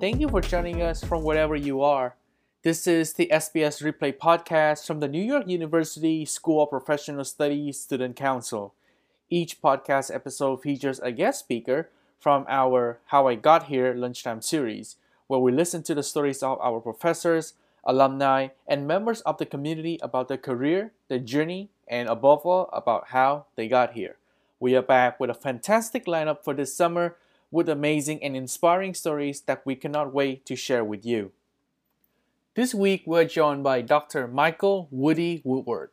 Thank you for joining us from wherever you are. This is the SPS Replay podcast from the New York University School of Professional Studies Student Council. Each podcast episode features a guest speaker from our How I Got Here lunchtime series, where we listen to the stories of our professors, alumni, and members of the community about their career, their journey, and above all, about how they got here. We are back with a fantastic lineup for this summer with amazing and inspiring stories that we cannot wait to share with you. This week, we're joined by Dr. Michael Woody Woodward.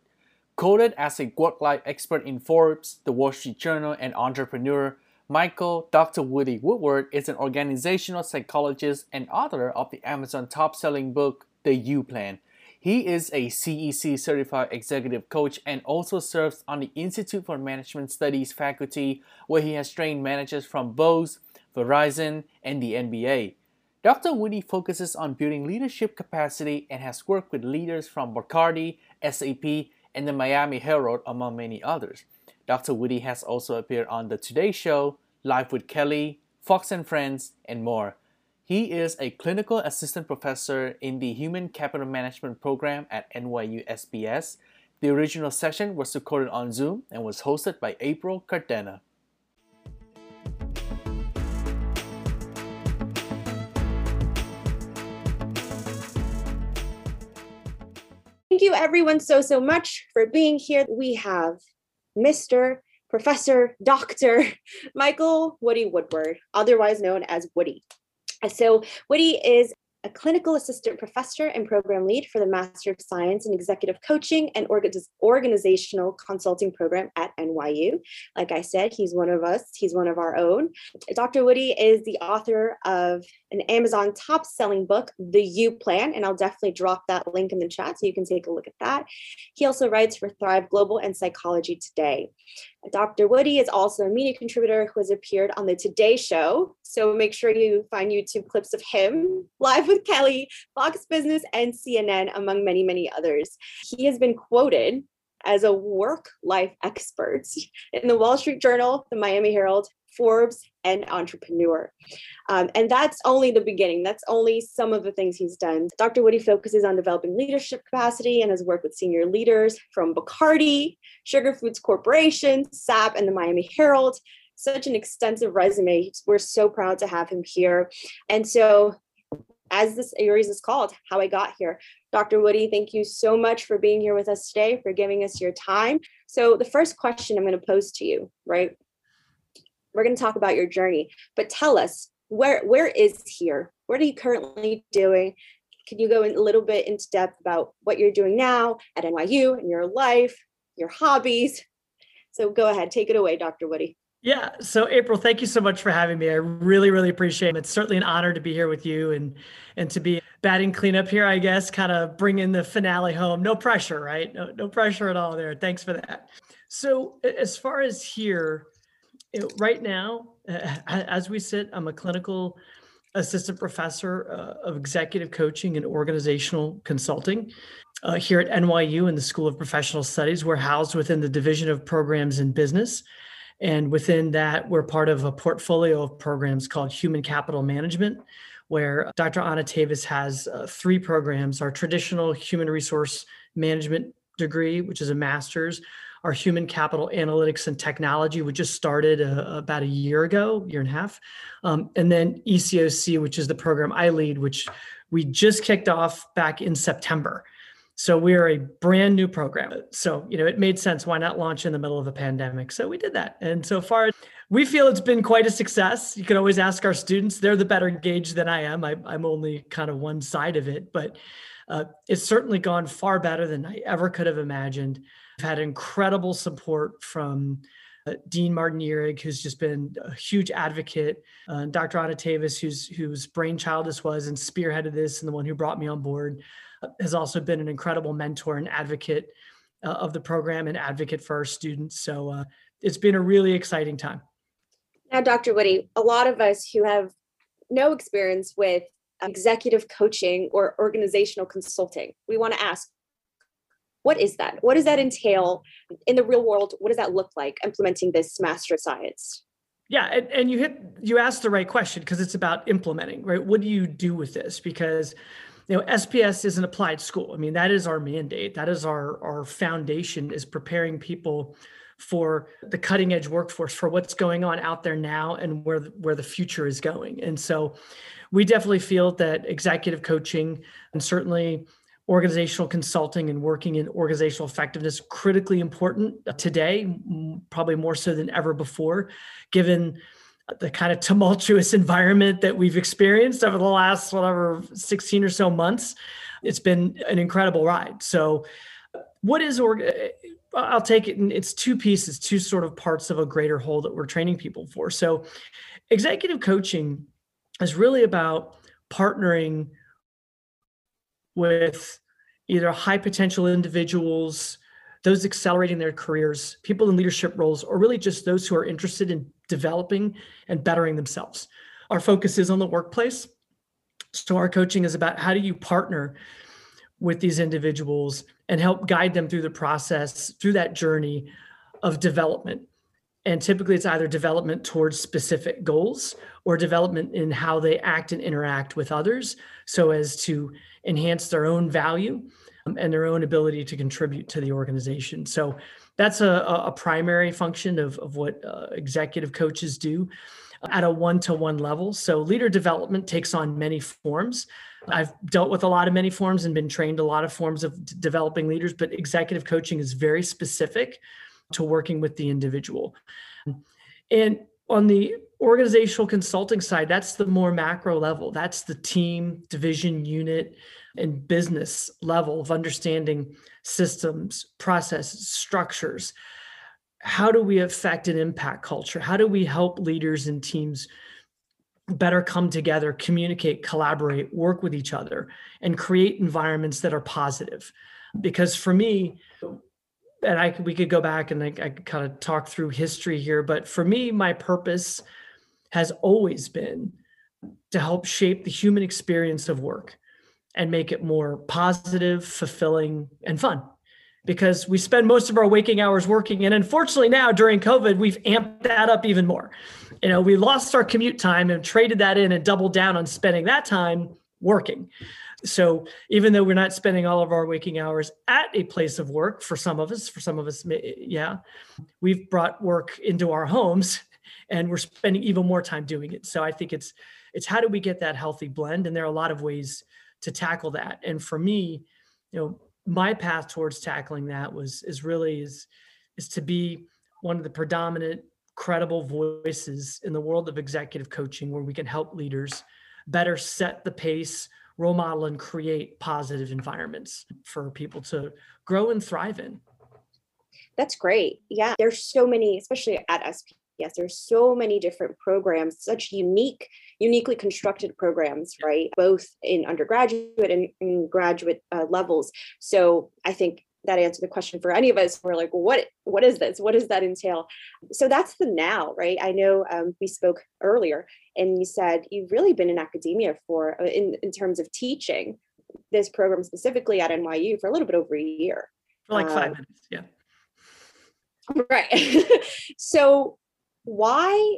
Quoted as a work life expert in Forbes, The Wall Street Journal, and Entrepreneur, Michael Dr. Woody Woodward is an organizational psychologist and author of the Amazon top selling book, The U Plan. He is a CEC certified executive coach and also serves on the Institute for Management Studies faculty, where he has trained managers from Bose, Verizon, and the NBA. Dr. Woody focuses on building leadership capacity and has worked with leaders from Bacardi, SAP, and the Miami Herald, among many others. Dr. Woody has also appeared on The Today Show, Live with Kelly, Fox and Friends, and more. He is a clinical assistant professor in the Human Capital Management program at NYU SPS. The original session was recorded on Zoom and was hosted by April Cardena. Thank you everyone so, so much for being here. We have Mr. Professor Dr. Michael Woody Woodward, otherwise known as Woody. So, Woody is a clinical assistant professor and program lead for the Master of Science in Executive Coaching and Organizational Consulting program at NYU. Like I said, he's one of us, he's one of our own. Dr. Woody is the author of an Amazon top selling book, The U Plan, and I'll definitely drop that link in the chat so you can take a look at that. He also writes for Thrive Global and Psychology Today. Dr. Woody is also a media contributor who has appeared on the Today Show. So make sure you find YouTube clips of him live with Kelly, Fox Business, and CNN, among many, many others. He has been quoted as a work life expert in the Wall Street Journal, the Miami Herald, Forbes, and Entrepreneur. Um, and that's only the beginning. That's only some of the things he's done. Dr. Woody focuses on developing leadership capacity and has worked with senior leaders from Bacardi, Sugar Foods Corporation, SAP, and the Miami Herald. Such an extensive resume. We're so proud to have him here. And so, as this series is called, How I Got Here, Dr. Woody, thank you so much for being here with us today, for giving us your time. So, the first question I'm going to pose to you, right? We're going to talk about your journey, but tell us where where is here? What are you currently doing? Can you go a little bit into depth about what you're doing now at NYU and your life, your hobbies? So go ahead, take it away, Dr. Woody. Yeah. So April, thank you so much for having me. I really, really appreciate it. It's certainly an honor to be here with you and and to be batting cleanup here, I guess, kind of bringing the finale home. No pressure, right? No, no pressure at all there. Thanks for that. So as far as here, right now, as we sit, I'm a clinical assistant professor uh, of executive coaching and organizational consulting uh, here at NYU in the School of Professional Studies. We're housed within the Division of Programs in Business. And within that, we're part of a portfolio of programs called Human Capital Management, where Dr. Anna Tavis has uh, three programs our traditional human resource management degree, which is a master's, our human capital analytics and technology, which just started uh, about a year ago, year and a half. Um, and then ECOC, which is the program I lead, which we just kicked off back in September. So we are a brand new program. So, you know, it made sense. Why not launch in the middle of a pandemic? So we did that. And so far, we feel it's been quite a success. You can always ask our students, they're the better engaged than I am. I, am only kind of one side of it, but uh, it's certainly gone far better than I ever could have imagined. I've had incredible support from uh, Dean Martin Ihrig, who's just been a huge advocate, uh, Dr. Anna Tavis, who's, whose brainchild this was and spearheaded this, and the one who brought me on board, has also been an incredible mentor and advocate uh, of the program and advocate for our students. So uh, it's been a really exciting time. Now, Dr. Woody, a lot of us who have no experience with executive coaching or organizational consulting, we want to ask what is that? What does that entail in the real world? What does that look like implementing this master of science? Yeah, and, and you hit you asked the right question because it's about implementing, right? What do you do with this? Because you know, SPS is an applied school. I mean, that is our mandate. That is our our foundation is preparing people for the cutting edge workforce for what's going on out there now and where where the future is going. And so we definitely feel that executive coaching and certainly organizational consulting and working in organizational effectiveness critically important today probably more so than ever before given the kind of tumultuous environment that we've experienced over the last whatever 16 or so months it's been an incredible ride. So what is org i'll take it in it's two pieces two sort of parts of a greater whole that we're training people for. So executive coaching is really about partnering with either high potential individuals, those accelerating their careers, people in leadership roles, or really just those who are interested in developing and bettering themselves. Our focus is on the workplace. So, our coaching is about how do you partner with these individuals and help guide them through the process, through that journey of development. And typically, it's either development towards specific goals or development in how they act and interact with others so as to enhance their own value um, and their own ability to contribute to the organization. So that's a, a primary function of, of what uh, executive coaches do at a one to one level. So leader development takes on many forms. I've dealt with a lot of many forms and been trained a lot of forms of d- developing leaders, but executive coaching is very specific to working with the individual. And on the organizational consulting side, that's the more macro level. That's the team, division, unit, and business level of understanding systems, processes, structures. How do we affect and impact culture? How do we help leaders and teams better come together, communicate, collaborate, work with each other, and create environments that are positive? Because for me, and I we could go back and I, I could kind of talk through history here, but for me, my purpose has always been to help shape the human experience of work and make it more positive, fulfilling, and fun. Because we spend most of our waking hours working, and unfortunately now during COVID, we've amped that up even more. You know, we lost our commute time and traded that in and doubled down on spending that time working. So even though we're not spending all of our waking hours at a place of work for some of us, for some of us, yeah, we've brought work into our homes and we're spending even more time doing it. So I think it's it's how do we get that healthy blend? And there are a lot of ways to tackle that. And for me, you know, my path towards tackling that was is really is is to be one of the predominant credible voices in the world of executive coaching where we can help leaders better set the pace role model and create positive environments for people to grow and thrive in. That's great. Yeah, there's so many, especially at SPS, there's so many different programs, such unique, uniquely constructed programs, right? Both in undergraduate and in graduate uh, levels. So I think that answer the question for any of us. We're like, what what is this? What does that entail? So that's the now, right? I know um, we spoke earlier, and you said you've really been in academia for uh, in in terms of teaching this program specifically at NYU for a little bit over a year. For like five um, minutes, yeah. Right. so why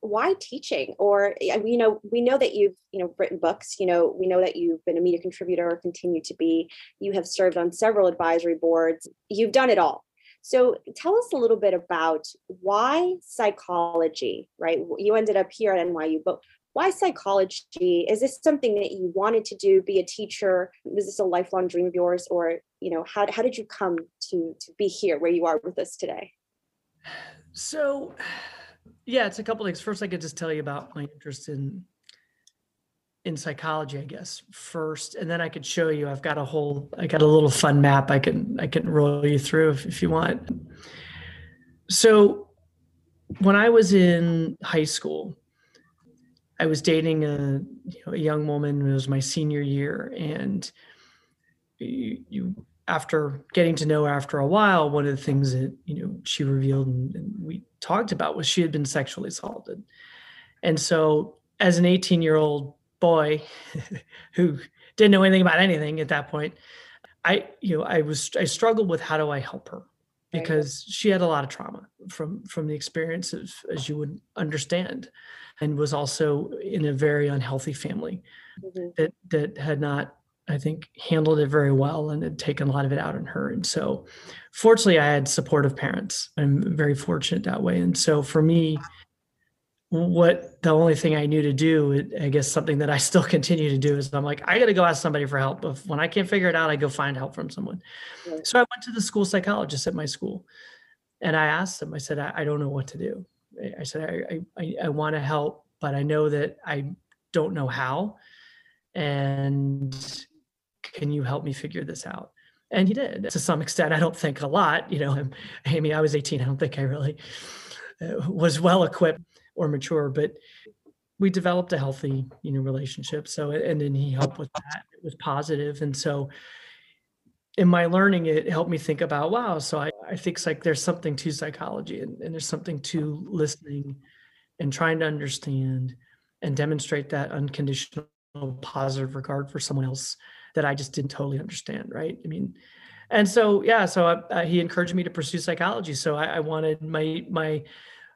why teaching? Or you know we know that you've you know written books you know we know that you've been a media contributor or continue to be. You have served on several advisory boards. You've done it all. So tell us a little bit about why psychology right? You ended up here at nyu but why psychology? Is this something that you wanted to do be a teacher? Was this a lifelong dream of yours? Or you know how, how did you come to to be here where you are with us today? So yeah, it's a couple things. First, I could just tell you about my interest in in psychology, I guess, first, and then I could show you. I've got a whole, I got a little fun map I can I can roll you through if, if you want. So, when I was in high school, I was dating a, you know, a young woman. It was my senior year, and you, you after getting to know after a while, one of the things that you know she revealed and, and, we talked about was she had been sexually assaulted, and so as an 18 year old boy who didn't know anything about anything at that point, I you know I was I struggled with how do I help her, because right. she had a lot of trauma from from the experiences as you would understand and was also in a very unhealthy family mm-hmm. that that had not I think handled it very well and had taken a lot of it out on her. And so fortunately I had supportive parents. I'm very fortunate that way. And so for me, what the only thing I knew to do, I guess something that I still continue to do is I'm like, I got to go ask somebody for help. If when I can't figure it out, I go find help from someone. Right. So I went to the school psychologist at my school and I asked him, I said, I, I don't know what to do. I said, I, I, I want to help, but I know that I don't know how. And can you help me figure this out? And he did to some extent. I don't think a lot, you know, i Amy, I was 18. I don't think I really uh, was well equipped or mature, but we developed a healthy, you know, relationship. So, and then he helped with that. It was positive. And so in my learning, it helped me think about, wow, so I, I think like there's something to psychology and, and there's something to listening and trying to understand and demonstrate that unconditional positive regard for someone else that I just didn't totally understand. Right. I mean, and so, yeah, so I, uh, he encouraged me to pursue psychology. So I, I wanted my, my,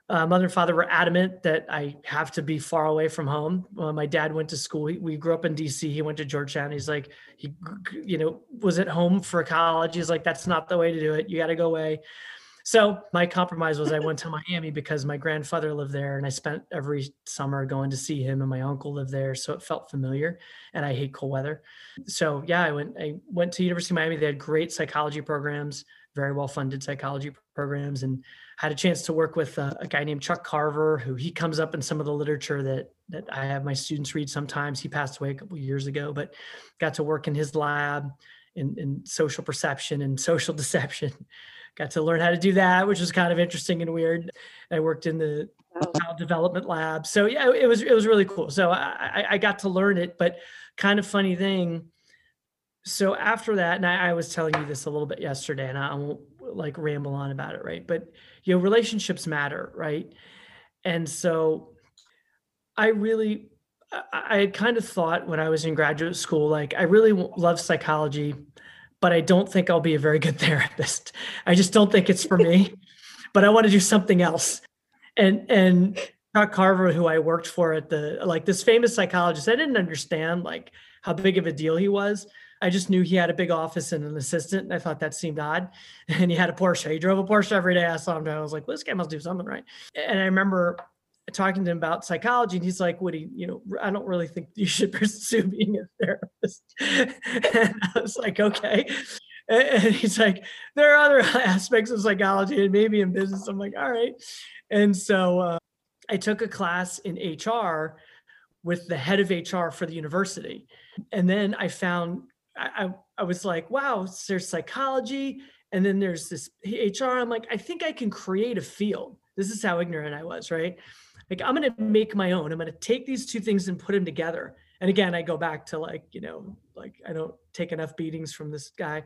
uh, mother and father were adamant that I have to be far away from home. Uh, my dad went to school. He, we grew up in DC. He went to Georgetown. He's like, he, you know, was at home for college. He's like, that's not the way to do it. You got to go away. So my compromise was I went to Miami because my grandfather lived there and I spent every summer going to see him and my uncle lived there. So it felt familiar and I hate cold weather. So yeah, I went, I went to University of Miami. They had great psychology programs, very well funded psychology programs. And had a chance to work with a, uh, a, guy named Chuck Carver, who he comes up in some of the literature that that I have my students read. Sometimes he passed away a couple years ago, but got to work in his lab in, in social perception and social deception. Got to learn how to do that, which was kind of interesting and weird. I worked in the child development lab, so yeah, it was it was really cool. So I, I got to learn it, but kind of funny thing. So after that, and I, I was telling you this a little bit yesterday, and I won't like ramble on about it, right? But you know, relationships matter, right? And so I really I had kind of thought when I was in graduate school, like I really love psychology, but I don't think I'll be a very good therapist. I just don't think it's for me. but I want to do something else. And and Chuck Carver, who I worked for at the like this famous psychologist, I didn't understand like how big of a deal he was. I just knew he had a big office and an assistant. And I thought that seemed odd. And he had a Porsche. He drove a Porsche every day. I saw him. I was like, well, this guy must do something right. And I remember talking to him about psychology and he's like woody you know i don't really think you should pursue being a therapist and i was like okay and he's like there are other aspects of psychology and maybe in business i'm like all right and so uh, i took a class in hr with the head of hr for the university and then i found I, I was like, wow, there's psychology and then there's this HR. I'm like, I think I can create a field. This is how ignorant I was, right? Like, I'm going to make my own. I'm going to take these two things and put them together. And again, I go back to like, you know, like I don't take enough beatings from this guy.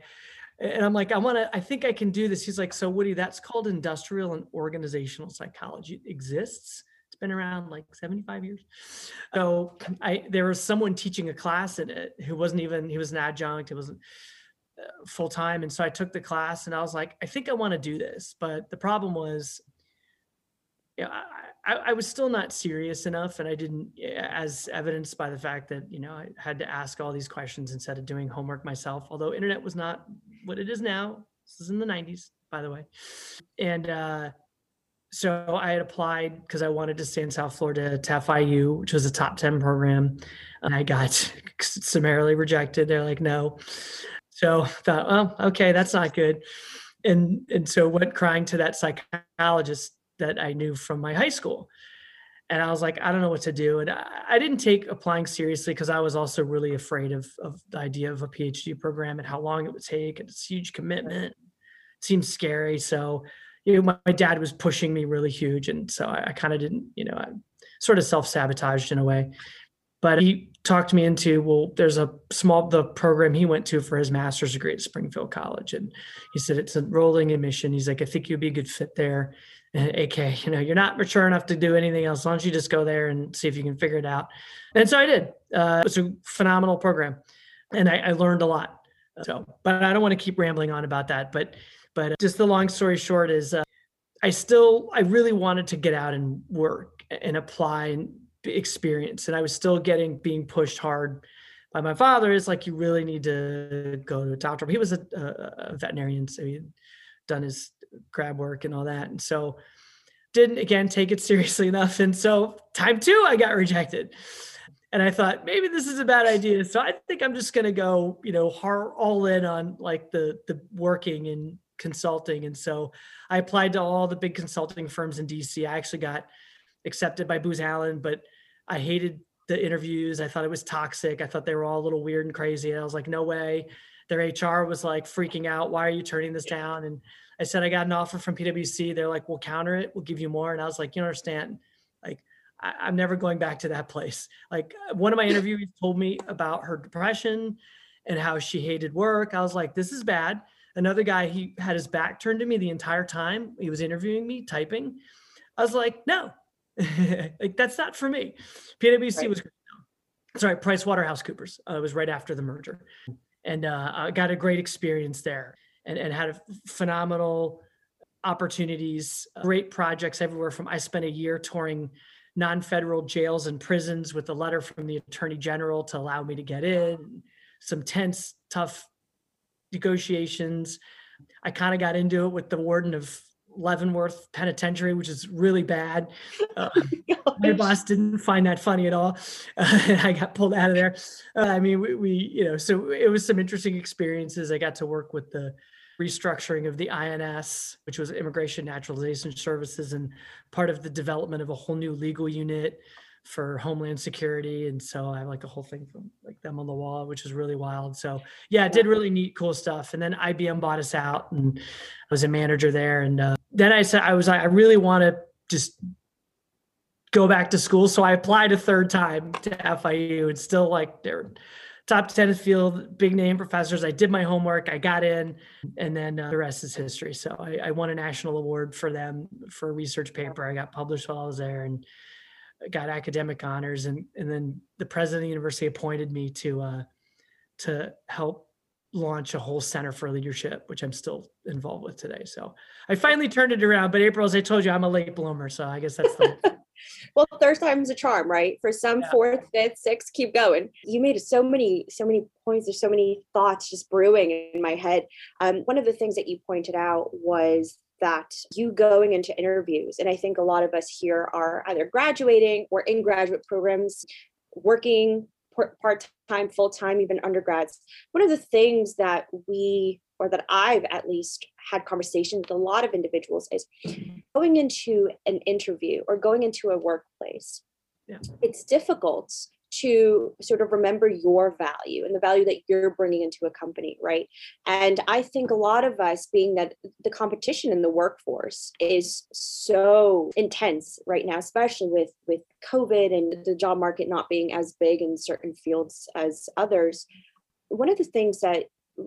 And I'm like, I want to, I think I can do this. He's like, so Woody, that's called industrial and organizational psychology. It exists it's been around like 75 years. So I there was someone teaching a class in it who wasn't even he was an adjunct. It wasn't uh, full time, and so I took the class and I was like, I think I want to do this. But the problem was, you know, I, I, was still not serious enough, and I didn't, as evidenced by the fact that you know I had to ask all these questions instead of doing homework myself. Although internet was not what it is now. This is in the 90s, by the way, and. uh so I had applied because I wanted to stay in South Florida to FIU, which was a top 10 program. And I got summarily rejected. They're like, no. So I thought, oh, okay, that's not good. And and so went crying to that psychologist that I knew from my high school. And I was like, I don't know what to do. And I, didn't take applying seriously because I was also really afraid of, of the idea of a PhD program and how long it would take. And it's huge commitment. It seems scary. So you know, my, my dad was pushing me really huge. And so I, I kind of didn't, you know, I sort of self sabotaged in a way. But he talked me into, well, there's a small, the program he went to for his master's degree at Springfield College. And he said, it's a rolling admission. He's like, I think you'd be a good fit there. AK, you know, you're not mature enough to do anything else. Why don't you just go there and see if you can figure it out? And so I did. Uh, it was a phenomenal program. And I, I learned a lot. So, but I don't want to keep rambling on about that. But But uh, just the long story short is uh, I still, I really wanted to get out and work and apply and experience. And I was still getting, being pushed hard by my father is like, you really need to go to a doctor. He was a, a, a veterinarian, so he had done his grab work and all that. And so didn't again take it seriously enough. And so time two, I got rejected. And I thought maybe this is a bad idea. So I think I'm just going to go, you know, all in on like the the working and consulting. And so I applied to all the big consulting firms in DC. I actually got accepted by Booz Allen, but I hated the interviews. I thought it was toxic. I thought they were all a little weird and crazy. And I was like, no way. Their HR was like freaking out. Why are you turning this down? And I said, I got an offer from PwC. They're like, we'll counter it. We'll give you more. And I was like, you don't understand, like, I, am never going back to that place. Like one of my interviewees told me about her depression and how she hated work. I was like, this is bad. Another guy, he had his back turned to me the entire time. He was interviewing me, typing. I was like, no, like that's not for me. PwC right. was sorry, Price Waterhouse Coopers. Uh, it was right after the merger, and uh, I got a great experience there and, and had phenomenal opportunities, great projects everywhere from I spent a year touring non-federal jails and prisons with a letter from the attorney general to allow me to get in, some tense, tough negotiations. I kind of got into it with the warden of Leavenworth Penitentiary, which is really bad. Uh, oh my boss didn't find that funny at all. Uh, I got pulled out of there. Uh, I mean, we, we, you know, so it was some interesting experiences. I got to work with the restructuring of the INS, which was Immigration Naturalization Services, and part of the development of a whole new legal unit for Homeland Security. And so I have like a whole thing from like them on the wall, which is really wild. So yeah, did really neat, cool stuff. And then IBM bought us out, and I was a manager there. And uh, then I said I was like, I really want to just go back to school. So I applied a third time to FIU. and still like they're top 10 field, big name professors. I did my homework, I got in, and then uh, the rest is history. So I, I, won a national award for them for a research paper. I got published while I was there and got academic honors. And, and then the president of the university appointed me to, uh, to help launch a whole center for leadership, which I'm still involved with today. So I finally turned it around. But April, as I told you, I'm a late bloomer. So I guess that's the well, third time's a charm, right? For some yeah. fourth, fifth, sixth, keep going. You made so many, so many points. There's so many thoughts just brewing in my head. Um, one of the things that you pointed out was that you going into interviews, and I think a lot of us here are either graduating or in graduate programs, working part time, full time, even undergrads. One of the things that we or that I've at least had conversations with a lot of individuals is mm-hmm. going into an interview or going into a workplace. Yeah. It's difficult to sort of remember your value and the value that you're bringing into a company, right? And I think a lot of us, being that the competition in the workforce is so intense right now, especially with with COVID and the job market not being as big in certain fields as others. One of the things that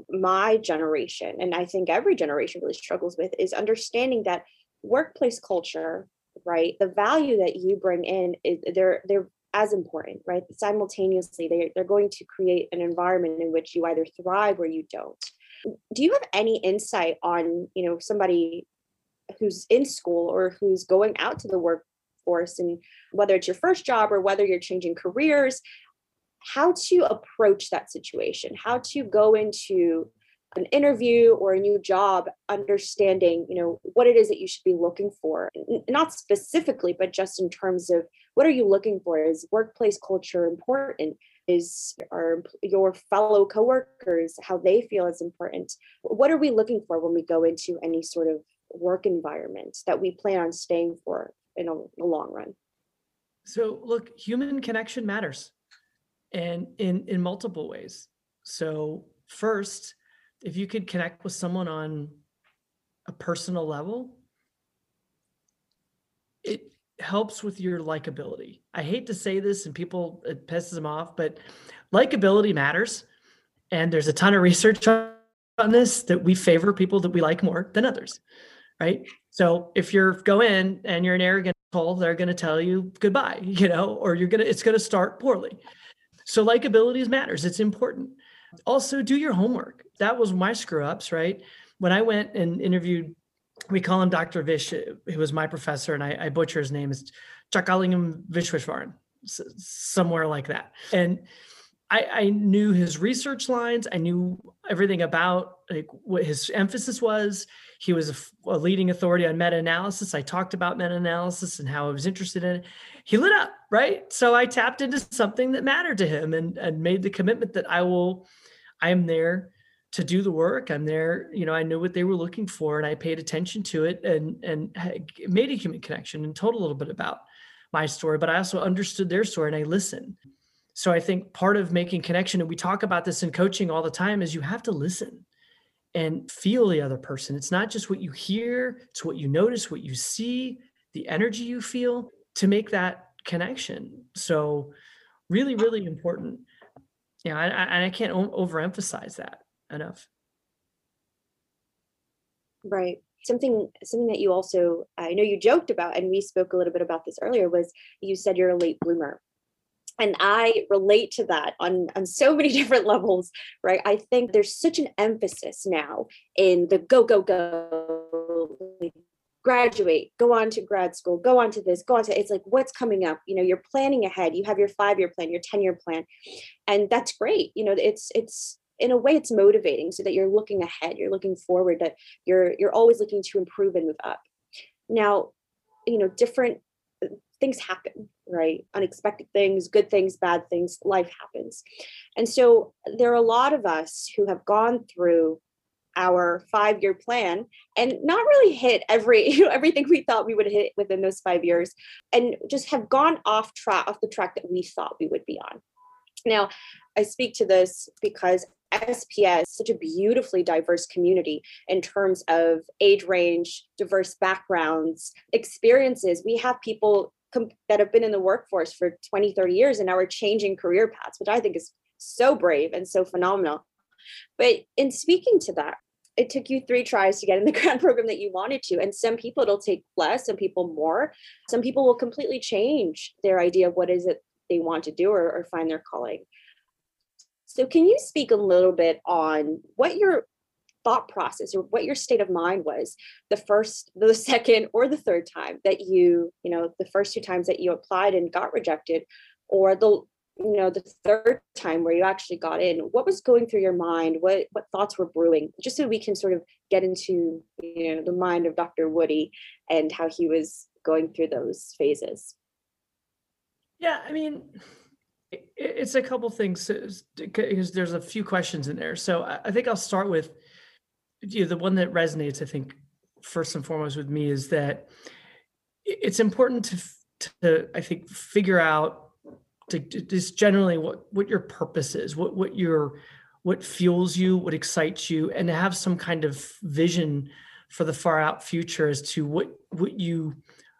my generation and i think every generation really struggles with is understanding that workplace culture right the value that you bring in is they're they're as important right? Simultaneously they, they're going to create an environment in which you either thrive or you don't. Do you have any insight on you know somebody who's in school or who's going out to the workforce and whether it's your first job or whether you're changing careers how to approach that situation, how to go into an interview or a new job understanding you know what it is that you should be looking for. Not specifically but just in terms of what are you looking for? Is workplace culture important? Is are your fellow coworkers how they feel is important? What are we looking for when we go into any sort of work environment that we plan on staying for in in long run? So look human connection matters and in in multiple ways. So first if you could connect with someone on a personal level it helps with your likability. I hate to say this and people it pisses them off but likability matters. And there's a ton of research on this that we favor people that we like more than others right? So if you're go in and you're an arrogant asshole they're going to tell you goodbye you know or you're going to it's going to start poorly so likability matters. It's important. Also, do your homework. That was my screw ups, right? when I went and interviewed, we call him Dr. Vish, who was my professor, and I, I butcher his name, is Chockalingam Viswesvaran, somewhere like that. And I, I, knew his research lines. I knew everything about like what his emphasis was. He was a, a leading authority on meta-analysis. I talked about meta-analysis and how I was interested in it. He lit up, right? So I tapped into something that mattered to him and, and made the commitment that I will, I am there to do the work. I'm there, you know, I knew what they were looking for and I paid attention to it and and made a human connection and told a little bit about my story, but I also understood their story and I listened. So I think part of making connection, and we talk about this in coaching all the time, is you have to listen and feel the other person. It's not just what you hear, it's what you notice, what you see, the energy you feel to make that connection. So really, really important. Yeah, I, I can't overemphasize that enough. Right. Something something that you also I know you joked about, and we spoke a little bit about this earlier, was you said you're a late bloomer and i relate to that on on so many different levels right? I think there's such an emphasis now in the go go go graduate go on to grad school go on to this go on to it's like what's coming up? You know you're planning ahead. You have your five year plan your 10 year plan. And that's great. You know it's it's in a way it's motivating so that you're looking ahead you're looking forward that you're you're always looking to improve and move up. Now you know different things happen right? Unexpected things good things bad things life happens. And so there are a lot of us who have gone through our five year plan and not really hit every you know everything we thought we would hit within those five years and just have gone off track off the track that we thought we would be on. Now i speak to this because SPS such a beautifully diverse community in terms of age range, diverse backgrounds, experiences. We have people com- that have been in the workforce for 20, 30 years and now are changing career paths, which I think is so brave and so phenomenal. But in speaking to that, it took you three tries to get in the grant program that you wanted to. And some people it'll take less, some people more. Some people will completely change their idea of what is it they want to do or, or find their calling. So, can you speak a little bit on what your thought process or what your state of mind was the first, the second, or the third time that you, you know, the first two times that you applied and got rejected, or the you know the third time where you actually got in. What was going through your mind? What what thoughts were brewing? Just so we can sort of get into you know the mind of dr woody and how he was going through those phases. Yeah i mean it's a couple things because there's a few questions in there. So I think I'll start with you know, the one that resonates. I think first and foremost with me is that it's important to to I think figure out to, to just generally what what your purpose is, what what your what fuels you, what excites you, and to have some kind of vision for the far out future as to what what you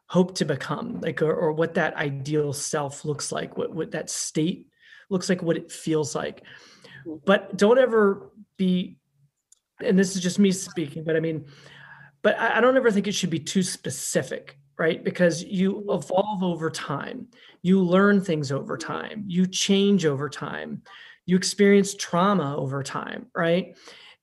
hope to become like or, or what that ideal self looks like what what that state looks like what it feels like mm-hmm. but don't ever be and this is just me speaking but i mean but I, I don't ever think it should be too specific right? Because you evolve over time. You learn things over time. You change over time. You experience trauma over time right?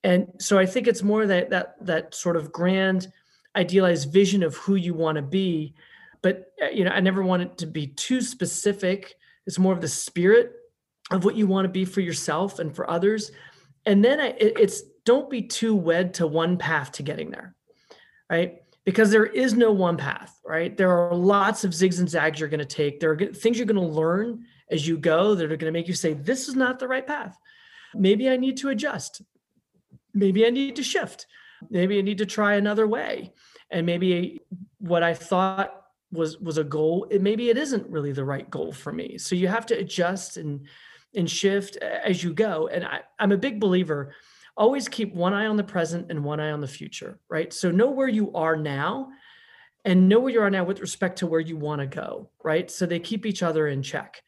And so i think it's more that that that sort of grand idealized vision of who you want to be but uh, you know i never want it to be too specific. It's more of the spirit of what you want to be for yourself and for others. And then I, it's don't be too wed to one path to getting there right? Because there is no one path right? There are lots of zigs and zags you're going to take. There are things you're going to learn as you go that are going to make you say this is not the right path. Maybe i need to adjust. Maybe i need to shift. Maybe i need to try another way. And maybe what i thought was was a goal it maybe it isn't really the right goal for me. So you have to adjust and and shift as you go. And I, i'm a big believer always keep one eye on the present and one eye on the future right so know where you are now and know where you are now with respect to where you want to go right so they keep each other in check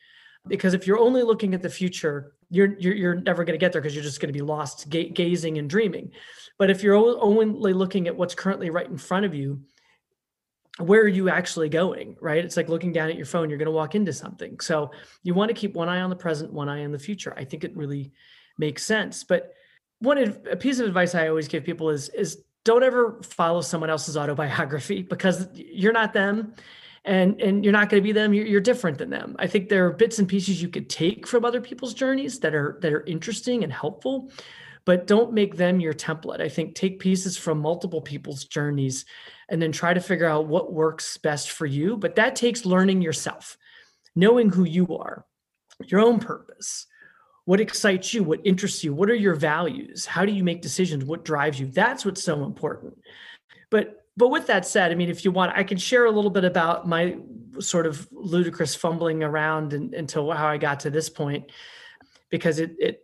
because if you're only looking at the future you're you're, you're never going to get there because you're just going to be lost ga- gazing and dreaming but if you're only looking at what's currently right in front of you, where are you actually going? Right? It's like looking down at your phone, you're going to walk into something. So you want to keep one eye on the present, one eye on the future. I think it really makes sense. But one a piece of advice I always give people is is don't ever follow someone else's autobiography because you're not them and and you're not going to be them. You're, you're, different than them. I think there are bits and pieces you could take from other people's journeys that are that are interesting and helpful but don't make them your template. I think take pieces from multiple people's journeys and then try to figure out what works best for you but that takes learning yourself knowing who you are your own purpose what excites you? What interests you? What are your values? How do you make decisions? What drives you? That's what's so important. But but with that said i mean if you want i can share a little bit about my sort of ludicrous fumbling around and, until how i got to this point because it it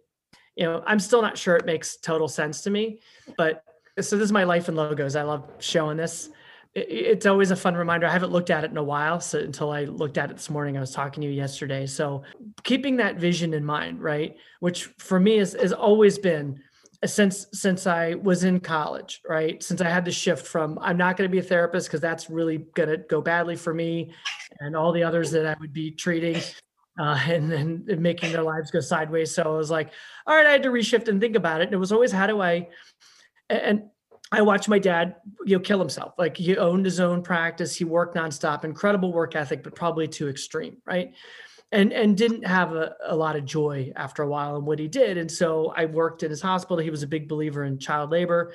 you know i'm still not sure it makes total sense to me but so this is my life in logos. I love showing this it's always a fun reminder. I haven't looked at it in a while. So until I looked at it this morning, I was talking to you yesterday. So keeping that vision in mind, right? Which for me has always been uh, since since I was in college, right? Since I had the shift from I'm not going to be a therapist because that's really going to go badly for me and all the others that I would be treating uh, and then making their lives go sideways. So I was like, all right, I had to reshift and think about it. And it was always how do I and I watched my dad, you know, kill himself. Like he owned his own practice. He worked nonstop, incredible work ethic, but probably too extreme, right? And and didn't have a, a lot of joy after a while in what he did. And so I worked in his hospital. He was a big believer in child labor,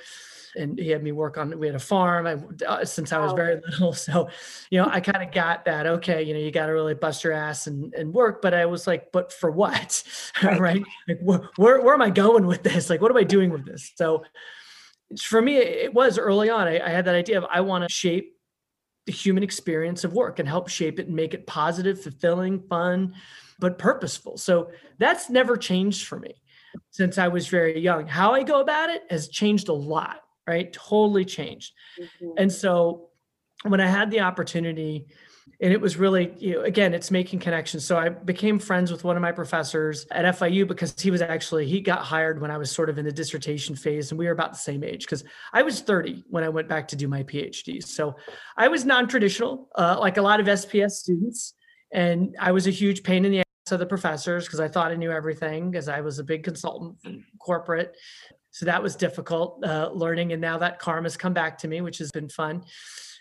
and he had me work on. We had a farm I, uh, since I was very little, so you know I kind of got that. Okay, you know you got to really bust your ass and and work. But I was like, but for what, right? Like wh- where where am I going with this? Like what am I doing with this? So for me, it was early on. I, I had that idea of I want to shape the human experience of work and help shape it and make it positive, fulfilling, fun, but purposeful. So that's never changed for me since I was very young. How I go about it has changed a lot, right? Totally changed. Mm-hmm. And so when I had the opportunity and it was really you know again it's making connections. So i became friends with one of my professors at fiu because he was actually he got hired when i was sort of in the dissertation phase and we were about the same age because i was 30 when i went back to do my phd so i was non-traditional uh, like a lot of sps students and i was a huge pain in the ass of the professors because i thought i knew everything because i was a big consultant corporate. So that was difficult uh, learning and now that karma's come back to me which has been fun.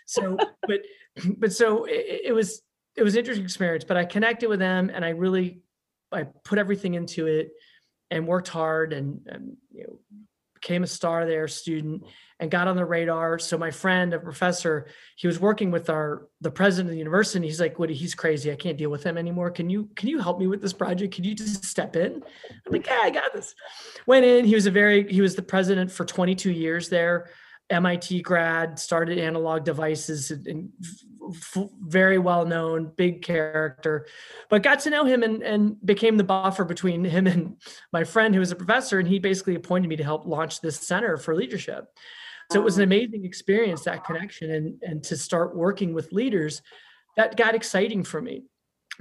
So but but so it, it was it was interesting experience but i connected with them and i really i put everything into it and worked hard and, and you know became a star there student and got on the radar. So my friend a professor he was working with our the president of the university and he's like woody he's crazy. I can't deal with him anymore. Can you can you help me with this project? Can you just step in? I'm like yeah i got this. Went in. He was a very he was the president for 22 years there MIT grad, started analog devices, and very well known, big character, but got to know him and, and became the buffer between him and my friend who was a professor. And he basically appointed me to help launch this center for leadership. So it was an amazing experience, that connection, and, and to start working with leaders. That got exciting for me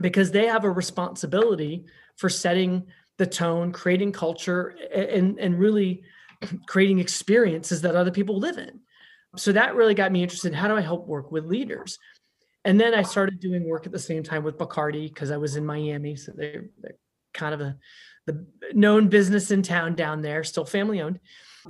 because they have a responsibility for setting the tone, creating culture, and, and really creating experiences that other people live in. So that really got me interested in how do I help work with leaders? And then I started doing work at the same time with Bacardi because I was in Miami. So they're, they're kind of a the known business in town down there, still family owned,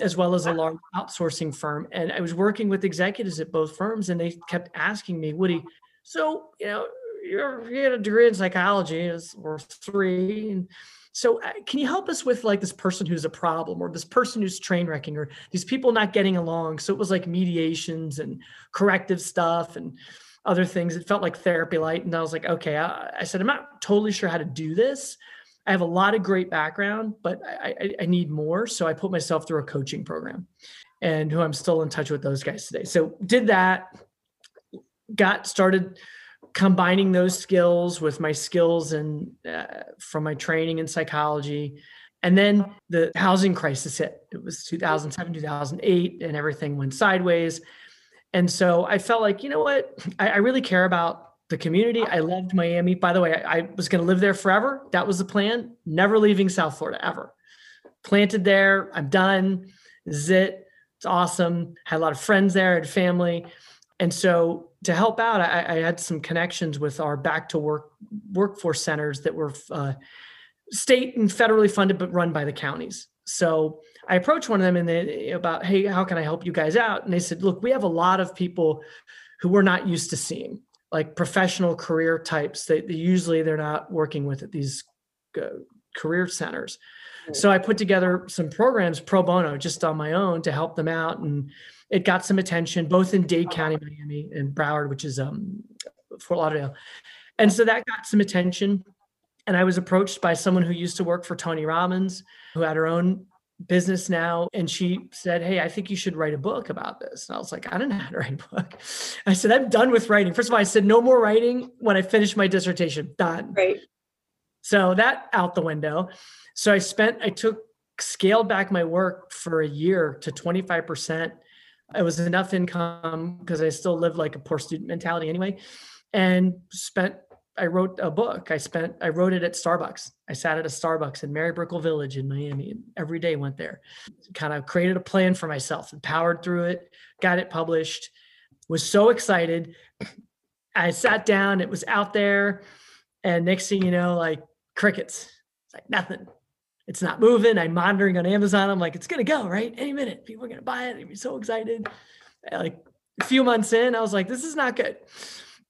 as well as a large outsourcing firm. And I was working with executives at both firms, and they kept asking me, Woody, so you know, you're you had a degree in psychology, or three, and so uh, can you help us with like this person who's a problem or this person who's train wrecking or these people not getting along? So it was like mediations and corrective stuff and other things. It felt like therapy light. And I was like, okay, I, I said, I'm not totally sure how to do this. I have a lot of great background, but I, I, I need more. So I put myself through a coaching program and who I'm still in touch with those guys today. So did that, got started combining those skills with my skills and uh, from my training in psychology. And then the housing crisis hit. It was 2007 2008 and everything went sideways. And so i felt like you know what? I, I really care about the community. I loved miami. By the way i, I was going to live there forever. That was the plan. Never leaving south florida ever. Planted there. I'm done. This is it. It's awesome. Had a lot of friends there had family and so to help out, I, I, had some connections with our back to work workforce centers that were uh, state and federally funded, but run by the counties. So I approached one of them and they about, hey, how can I help you guys out? And they said, look, we have a lot of people who we're not used to seeing, like professional career types. They, they usually they're not working with at these uh, career centers. So I put together some programs pro bono just on my own to help them out, and it got some attention both in Dade County, Miami, and Broward, which is um, Fort Lauderdale. And so that got some attention. And I was approached by someone who used to work for Tony Robbins, who had her own business now. And she said, Hey, I think you should write a book about this. And I was like, I don't know how to write a book. I said, I'm done with writing. First of all, I said, no more writing when I finish my dissertation. Done. Right. So that out the window. So I spent, I took, scaled back my work for a year to 25%. It was enough income because I still lived like a poor student mentality anyway. And spent I wrote a book. I spent, I wrote it at Starbucks. I sat at a Starbucks in Mary Brickell Village in Miami and every day went there. Kind of created a plan for myself and powered through it, got it published, was so excited. I sat down, it was out there. And next thing you know, like crickets, it's like nothing. It's not moving. I'm monitoring on Amazon. I'm like, it's to go, right? Any minute. People are to buy it. I'm so excited. Like a few months in, I was like, this is not good.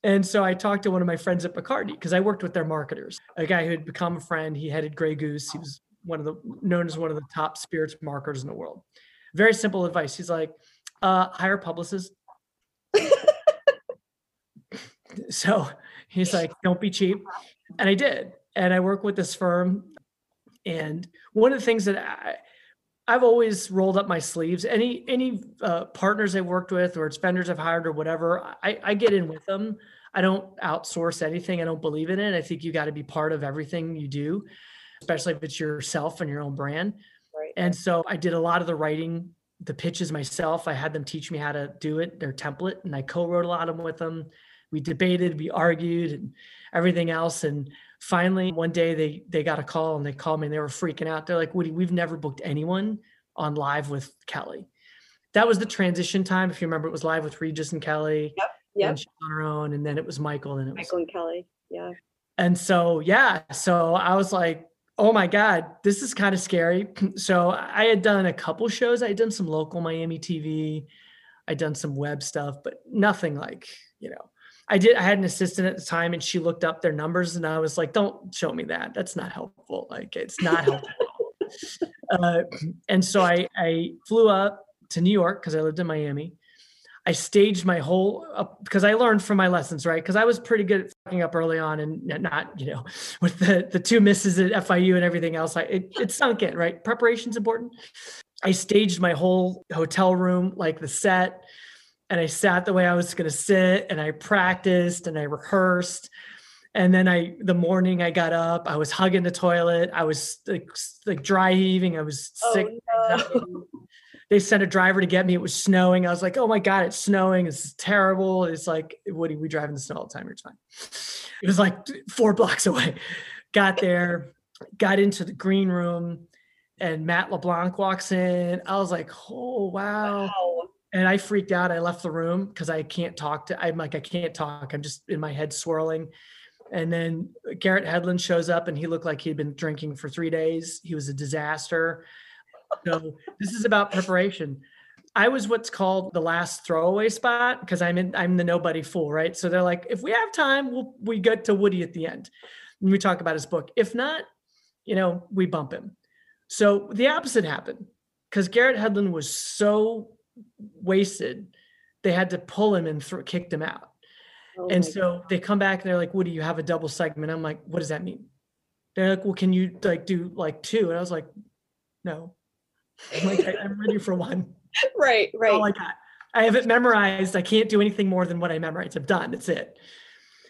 And so I talked to one of my friends at Bacardi because I worked with their marketers. A guy who had become a friend. He headed Grey Goose. He was one of the known as one of the top spirits marketers in the world. Very simple advice. He's like, uh, hire publicists. so he's like, don't be cheap. And I did. And I work with this firm. And one of the things that I, I've always rolled up my sleeves. Any any uh, partners I've worked with, or it's vendors I've hired, or whatever, I, I get in with them. I don't outsource anything. I don't believe in it. I think you got to be part of everything you do, especially if it's yourself and your own brand. Right. And so I did a lot of the writing, the pitches myself. I had them teach me how to do it, their template, and I co-wrote a lot of them with them. We debated, we argued, and everything else. And finally, one day they they got a call and they called me and they were freaking out. They're like, "Woody, we've never booked anyone on live with Kelly." That was the transition time. If you remember, it was live with Regis and Kelly. Yep. Yep. And she's on her own, and then it was Michael, and it was Michael and Kelly. Yeah. and so, yeah, so I was like, oh my God, this is kind of scary. So I had done a couple shows. I had done some local Miami TV. I'd done some web stuff, but nothing like, you know, I did, I had an assistant at the time and she looked up their numbers and I was like, don't show me that. That's not helpful. Like it's not helpful. uh, and so I, I flew up to New York because I lived in Miami. I staged my whole because I learned from my lessons, right? Because I was pretty good at fucking up early on, and not you know with the the two misses at FIU and everything else. I it, it sunk in, right? Preparation's important. I staged my whole hotel room like the set, and I sat the way I was going to sit, and I practiced and I rehearsed. And then I, the morning I got up, I was hugging the toilet. I was like, like dry heaving. I was oh, sick. Oh, no. they sent a driver to get me. It was snowing. I was like, oh my God, it's snowing. It's terrible. It's like, Woody, we drive in the snow all the time. It's fine. It was like four blocks away. Got there, got into the green room, and Matt LeBlanc walks in. I was like, oh, wow. Wow. And I freaked out. I left the room because I can't talk to, I'm like, I can't talk. I'm just in my head swirling. And then Garrett Hedlund shows up and he looked like he'd been drinking for three days. He was a disaster. So this is about preparation. I was what's called the last throwaway spot because I'm in I'm the nobody fool, right? So they're like, if we have time, we'll we get to Woody at the end. And we talk about his book. If not, you know, we bump him. So the opposite happened because Garrett Hedlund was so wasted, they had to pull him and th- kicked him out. Oh and so they come back and they're like, Woody, you have a double segment. I'm like, what does that mean? They're like, well, can you like do like two? And I was like, no. I'm like, I, am ready for one. Right. Right. all I got. I have it memorized. I can't do anything more than what I memorized. I'm done. That's it.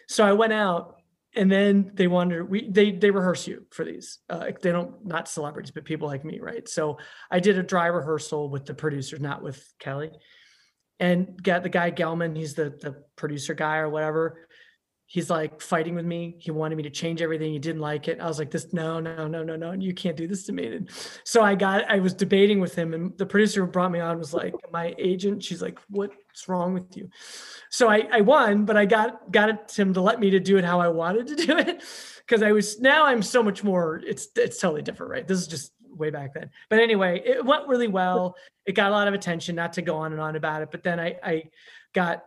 So I went out and then they wanted we they they rehearse you for these. Uh, they don't not celebrities, but people like me, right? So I did a dry rehearsal with the producers, not with Kelly. And got the guy Gelman, he's the the producer guy or whatever. He's like fighting with me. He wanted me to change everything. He didn't like it. I was like, this, no, no, no, no, no. You can't do this to me. And so I got, I was debating with him and the producer who brought me on was like, my agent, she's like, what's wrong with you? So I, I won, but I got, got him to let me to do it how I wanted to do it. Cause I was, now I'm so much more, it's, it's totally different, right? This is just way back then. But anyway, it went really well. It got a lot of attention, not to go on and on about it. But then I, I got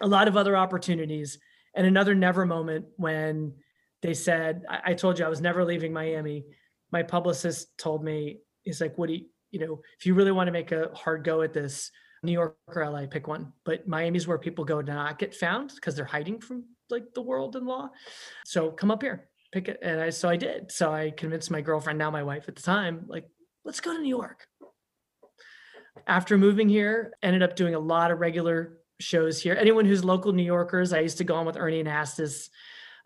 a lot of other opportunities and another never moment when they said, I, I told you I was never leaving Miami. My publicist told me, he's like, Woody, you know, if you really want to make a hard go at this, New York or LA, pick one. But Miami's where people go to not get found because they're hiding from like the world and law. So come up here, pick it. And I so I did. So I convinced my girlfriend, now my wife at the time, like, let's go to New York. After moving here, ended up doing a lot of regular shows here. Anyone who's local New Yorkers, I used to go on with Ernie Anastos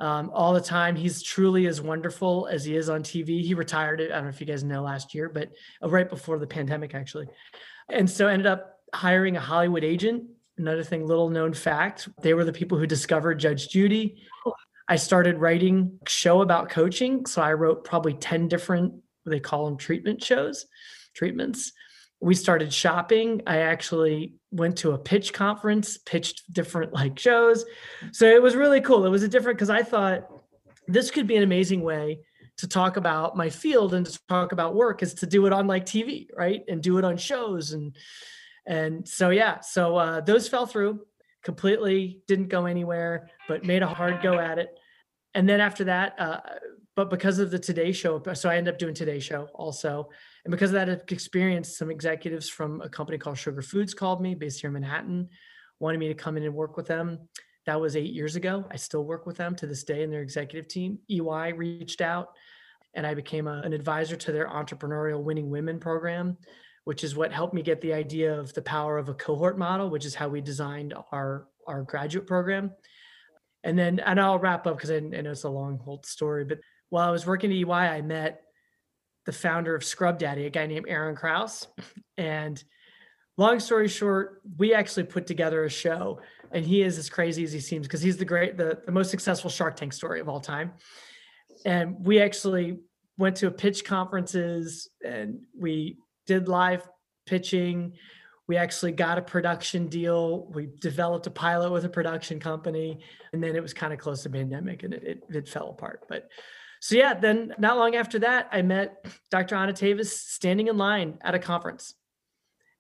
um, all the time. He's truly as wonderful as he is on TV. He retired, I don't know if you guys know last year, but uh, right before the pandemic, actually. And so ended up hiring a Hollywood agent. Another thing, little known fact, they were the people who discovered Judge Judy. I started writing show about coaching. So I wrote probably 10 different, they call them treatment shows, treatments. We started shopping. I actually went to a pitch conference, pitched different like shows. So it was really cool. It was a different because I thought this could be an amazing way to talk about my field and to talk about work is to do it on like TV, right? And do it on shows and and so yeah, so uh, those fell through completely, didn't go anywhere, but made a hard go at it. And then after that, uh, but because of the Today Show, so I ended up doing Today Show also, and because of that experience, some executives from a company called Sugar Foods called me, based here in Manhattan, wanted me to come in and work with them. That was eight years ago. I still work with them to this day in their executive team. EY reached out, and I became a, an advisor to their entrepreneurial winning women program which is what helped me get the idea of the power of a cohort model, which is how we designed our, our graduate program. And then, and I'll wrap up because I, I know it's a long whole story, but while I was working at EY, I met the founder of Scrub Daddy, a guy named Aaron Krause. And long story short, we actually put together a show and he is as crazy as he seems because he's the great, the, the most successful Shark Tank story of all time. And we actually went to pitch conferences and we did live pitching. We actually got a production deal. We developed a pilot with a production company, and then it was kind of close to pandemic, and it, it, it fell apart. But so yeah, then not long after that, I met Dr. Anna Tavis standing in line at a conference,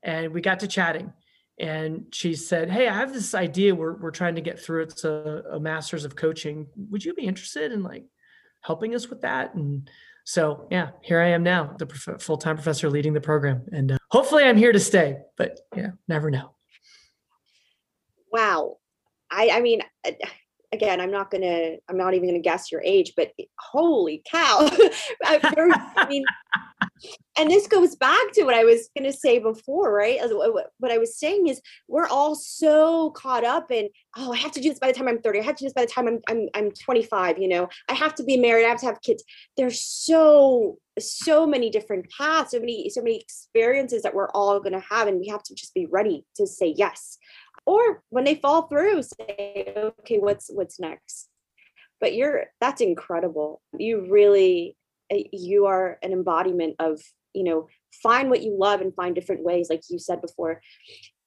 and we got to chatting. And she said, "Hey, I have this idea. We're we're trying to get through. It's a, a master's of coaching. Would you be interested in like helping us with that?" And so yeah, here I am now, the prof- full-time professor leading the program, and uh, hopefully I'm here to stay. But yeah, never know. Wow, I I mean, again, I'm not gonna, I'm not even gonna guess your age, but holy cow! I mean, and this goes back to what I was to say before, right? What I was saying is we're all so caught up in, oh, I have to do this by the time I'm 30. I have to do this by the time I'm, I'm, I'm 25, you know, I have to be married. I have to have kids. There's so, so many different paths, so many, so many experiences that we're all to have. And we have to just be ready to say yes. Or when they fall through, say, okay, what's, what's next? But you're, that's incredible. You really, eh, you are an embodiment of you know find what you love and find different ways like you said before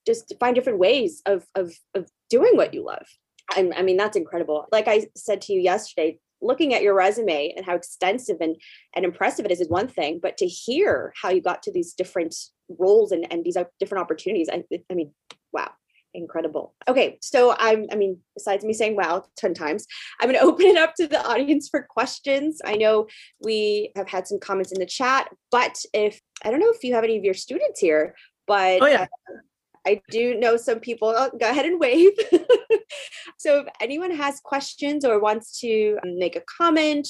just find different ways of of of doing what you love I, I mean that's incredible like i said to you yesterday looking at your resume and how extensive and, and impressive it is is one thing but to hear how you got to these different roles and, and these uh, different opportunities I, I mean wow incredible. Okay, so I'm, I mean, besides me saying wow 10 times, I'm going to open it up to the audience for questions. I know we have had some comments in the chat, but if, I don't know if you have any of your students here, but oh, yeah. Uh, I do know some people. Oh, go ahead and wave. so if anyone has questions or wants to make a comment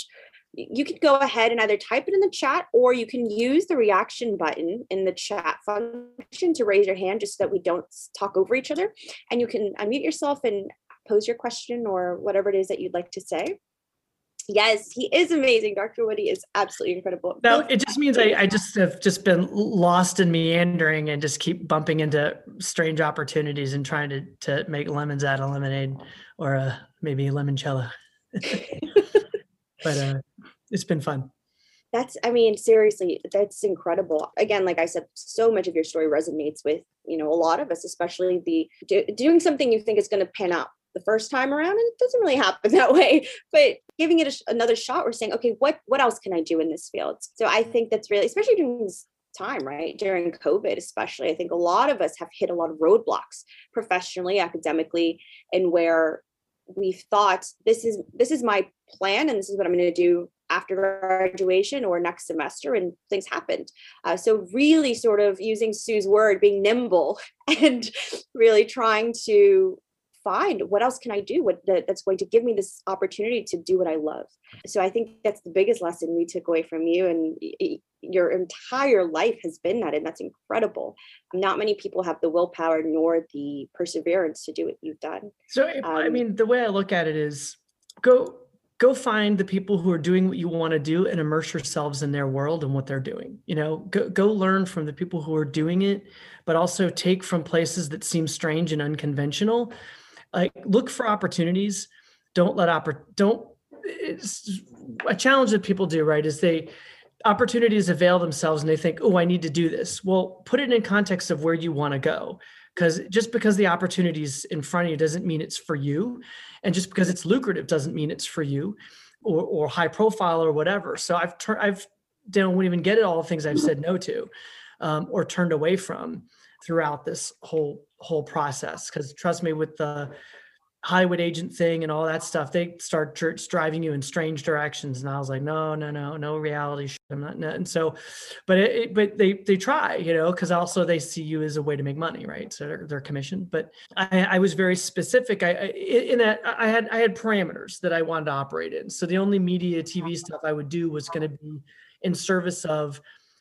you can go ahead and either type it in the chat or you can use the reaction button in the chat function to raise your hand just so that we don't talk over each other. And you can unmute yourself and pose your question or whatever it is that you'd like to say. Yes, he is amazing. Dr. Woody is absolutely incredible. No, it just means I, I just have just been lost in meandering and just keep bumping into strange opportunities and trying to to make lemons out of lemonade or uh, maybe limoncello. but uh, it's been fun. That's, I mean, seriously, that's incredible. Again, like I said, so much of your story resonates with, you know, a lot of us, especially the do, doing something you think is going to pan out the first time around and it doesn't really happen that way but giving it a, another shot we're saying okay what what else can i do in this field so i think that's really especially during this time right during covid especially i think a lot of us have hit a lot of roadblocks professionally academically and where we've thought this is this is my plan and this is what i'm going to do after graduation or next semester and things happened. Uh, so really sort of using sue's word being nimble and really trying to find what else can i do? What that, that's going to give me this opportunity to do what i love. So i think that's the biggest lesson we took away from you and your entire life has been that and that's incredible. Not many people have the willpower nor the perseverance to do what you've done. So um, i mean the way i look at it is go go find the people who are doing what you want to do and immerse yourselves in their world and what they're doing you know? Go, go learn from the people who are doing it but also take from places that seem strange and unconventional. Like look for opportunities. Don't let oppor- don't it's a challenge that people do right is they opportunities avail themselves and they think oh i need to do this. Well put it in context of where you want to go because just because the opportunity is in front of you doesn't mean it's for you. And just because it's lucrative doesn't mean it's for you or, or high profile or whatever. So i've turned i've don't even get it all the things i've said no to um, or turned away from throughout this whole whole process. Because trust me with the Hollywood agent thing and all that stuff, they start driving you in strange directions. And I was like, no, no, no, no reality. Shit. I'm not. And so, but it, but they they try, you know, because also they see you as a way to make money, right? So they're, they're commissioned. But I, I was very specific. I, in that I had I had parameters that I wanted to operate in. So the only media TV uh-huh. stuff I would do was going to be in service of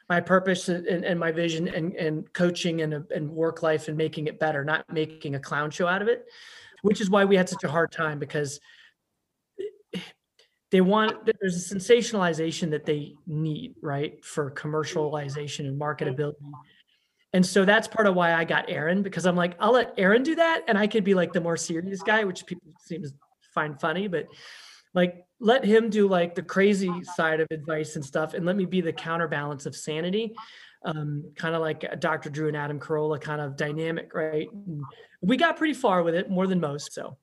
my purpose and, and my vision and, and coaching and, and work life and making it better, not making a clown show out of it, which is why we had such a hard time because they want there's a sensationalization that they need right for commercialization and marketability. And so that's part of why i got aaron because i'm like i'll let aaron do that and i could be like the more serious guy which people seem to find funny but like let him do like the crazy side of advice and stuff and let me be the counterbalance of sanity um, kind of like uh, dr drew and adam carolla kind of dynamic right and we got pretty far with it more than most so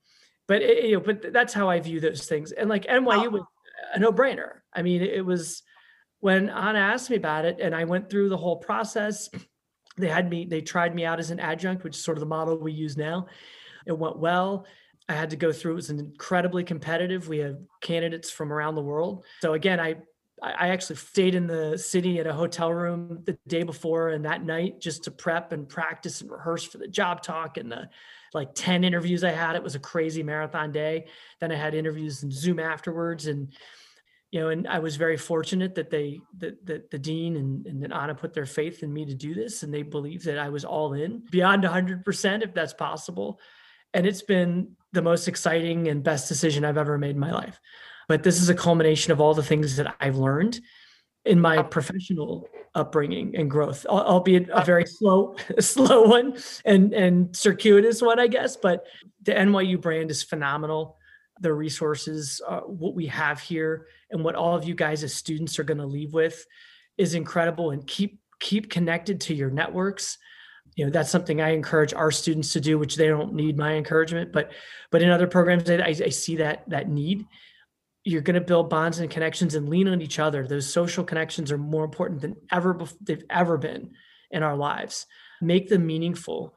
but it, you know but that's how i view those things and like nyu was a no-brainer i mean it was when anna asked me about it and i went through the whole process they had me they tried me out as an adjunct which is sort of the model we use now it went well I had to go through. It was incredibly competitive. We had candidates from around the world. So again, I I actually stayed in the city at a hotel room the day before and that night just to prep and practice and rehearse for the job talk and the like 10 interviews I had. It was a crazy marathon day. Then I had interviews in Zoom afterwards. And, you know, and I was very fortunate that they, that, that the dean and, and Anna put their faith in me to do this. And they believed that I was all in beyond 100% if that's possible. And it's been the most exciting and best decision I've ever made in my life. But this is a culmination of all the things that I've learned in my professional upbringing and growth, albeit a very slow, slow one and and circuitous one, I guess. But the NYU brand is phenomenal. The resources, uh, what we have here, and what all of you guys as students are going to leave with, is incredible. And keep keep connected to your networks you know that's something i encourage our students to do which they don't need my encouragement but but in other programs i, I see that that need you're going to build bonds and connections and lean on each other. Those social connections are more important than ever they've ever been in our lives. Make them meaningful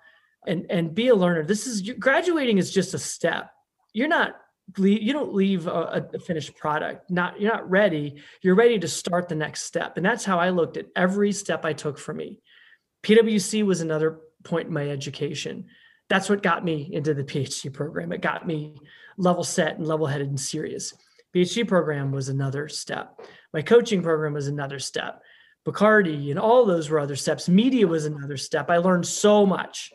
and and be a learner. This is graduating is just a step. You're not you don't leave a, a, finished product. Not you're not ready. You're ready to start the next step. And that's how i looked at every step i took for me. PwC was another point in my education. That's what got me into the PhD program. It got me level set and level headed and serious. PhD program was another step. My coaching program was another step. Bacardi and all those were other steps. Media was another step. I learned so much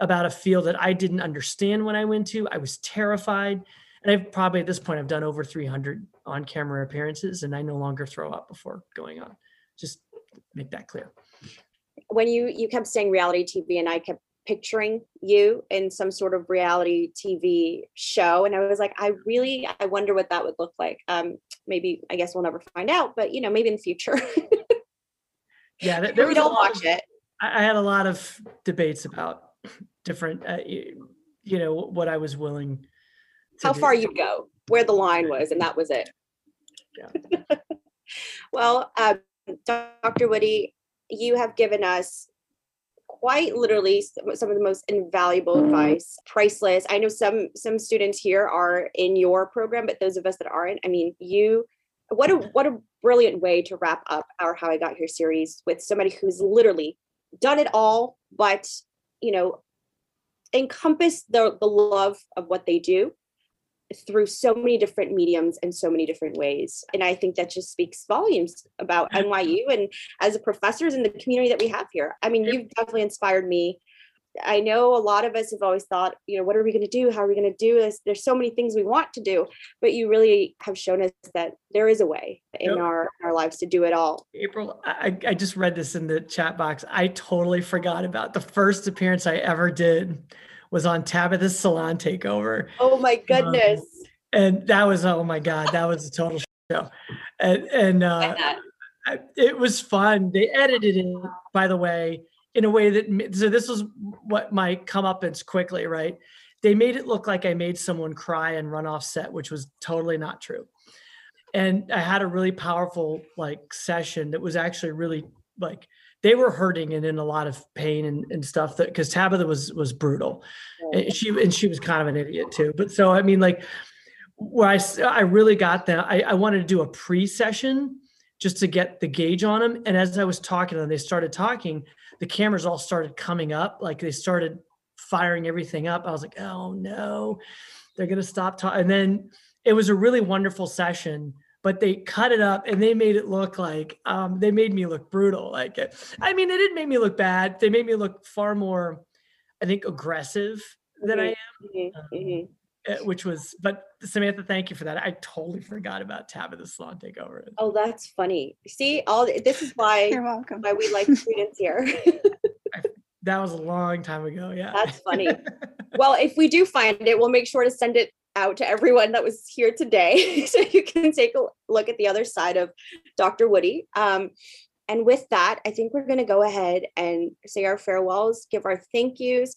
about a field that I didn't understand when I went to. I was terrified. And I've probably at this point, I've done over 300 on camera appearances and I no longer throw up before going on. Just make that clear when you you kept saying reality TV and I kept picturing you in some sort of reality TV show and I was like I really I wonder what that would look like. Um maybe I guess we'll never find out but you know maybe in the future. yeah, there, there we don't watch of, it. I had a lot of debates about different uh, you know what I was willing how far you go, where the line was, and that was it. Yeah. well, uh, Dr. Woody, you have given us quite literally some of the most invaluable mm-hmm. advice priceless. I know some some students here are in your program but those of us that aren't i mean you what a what a brilliant way to wrap up our how i got here series with somebody who's literally done it all but you know encompass the the love of what they do through so many different mediums and so many different ways. And I think that just speaks volumes about NYU and as a professors in the community that we have here. I mean, you've definitely inspired me. I know a lot of us have always thought, you know, what are we going to do? How are we going to do this? There's so many things we want to do, but you really have shown us that there is a way in yep. our, our lives to do it all. April, I, I just read this in the chat box. I totally forgot about the first appearance I ever did was on Tabatha's salon takeover. Oh my goodness. Um, and that was oh my god, that was a total show. And and uh, it was fun. They edited it, by the way, in a way that so this was what might come up as quickly, right? They made it look like I made someone cry and run off set, which was totally not true. And I had a really powerful like session that was actually really like they were hurting and in a lot of pain and, and stuff that because Tabatha was was brutal. And she and she was kind of an idiot too. But so I mean, like where I I really got that I, I wanted to do a pre-session just to get the gauge on them. And as I was talking to them, they started talking, the cameras all started coming up, like they started firing everything up. I was like, oh no, they're gonna stop talking. And then it was a really wonderful session but they cut it up and they made it look like um, they made me look brutal. Like, I mean, they didn't make me look bad. They made me look far more, I think, aggressive than I mm-hmm. am. Mm-hmm. Um, mm-hmm. Eh, which was, but Samantha, thank you for that. I totally forgot about Tabatha Salon takeover. Oh, that's funny. See, all this is why you're welcome. Why we like students here. that was a long time ago. Yeah, that's funny. well, if we do find it, we'll make sure to send it out to everyone that was here today so you can take a look at the other side of Dr. Woody. Um, and with that, I think we're going to go ahead and say our farewells, give our thank yous.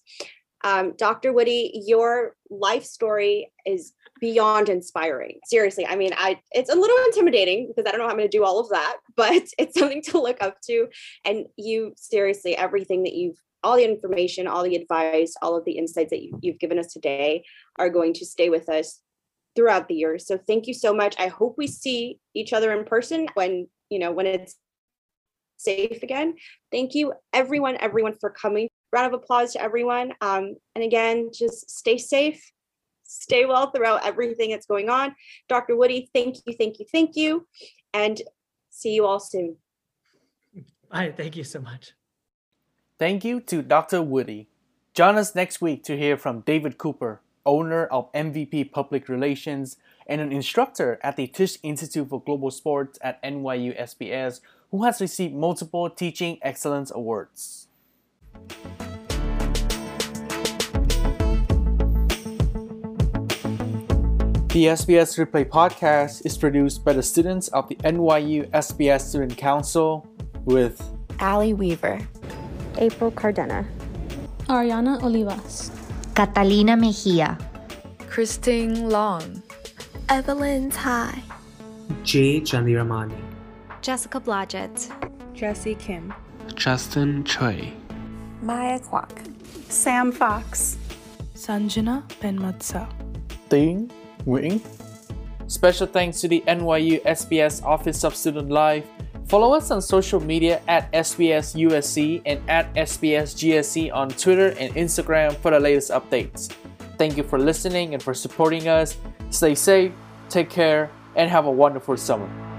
Um, Dr. Woody, your life story is beyond inspiring. Seriously, I mean, I it's a little intimidating because I don't know how I'm going to do all of that, but it's something to look up to. And you seriously, everything that you've all the information, all the advice, all of the insights that you, you've given us today are going to stay with us throughout the year. So thank you so much. I hope we see each other in person when, you know, when it's safe again. Thank you everyone, everyone for coming. Round of applause to everyone. Um, and again, just stay safe, stay well throughout everything that's going on. Dr. Woody, thank you, thank you, thank you. And see you all soon. Bye. Thank you so much. Thank you to Dr. Woody. Join us next week to hear from David Cooper, owner of MVP Public Relations and an instructor at the Tisch Institute for Global Sports at NYU SPS, who has received multiple Teaching Excellence Awards. The SPS Replay podcast is produced by the students of the NYU SPS Student Council with Ali Weaver. April Cardena, Ariana Olivas, Catalina Mejia, Christine Long, Evelyn Tai, Jay Chandiramani, Jessica Blodgett, Jesse Kim, Justin Choi, Maya Kwok, Sam Fox, Sanjana Benmatsa, Ding Wing. Special thanks to the NYU SPS Office of Student Life Follow us on social media at SPS USC and at SPS GSC on Twitter and Instagram for the latest updates. Thank you for listening and for supporting us. Stay safe, take care, and have a wonderful summer.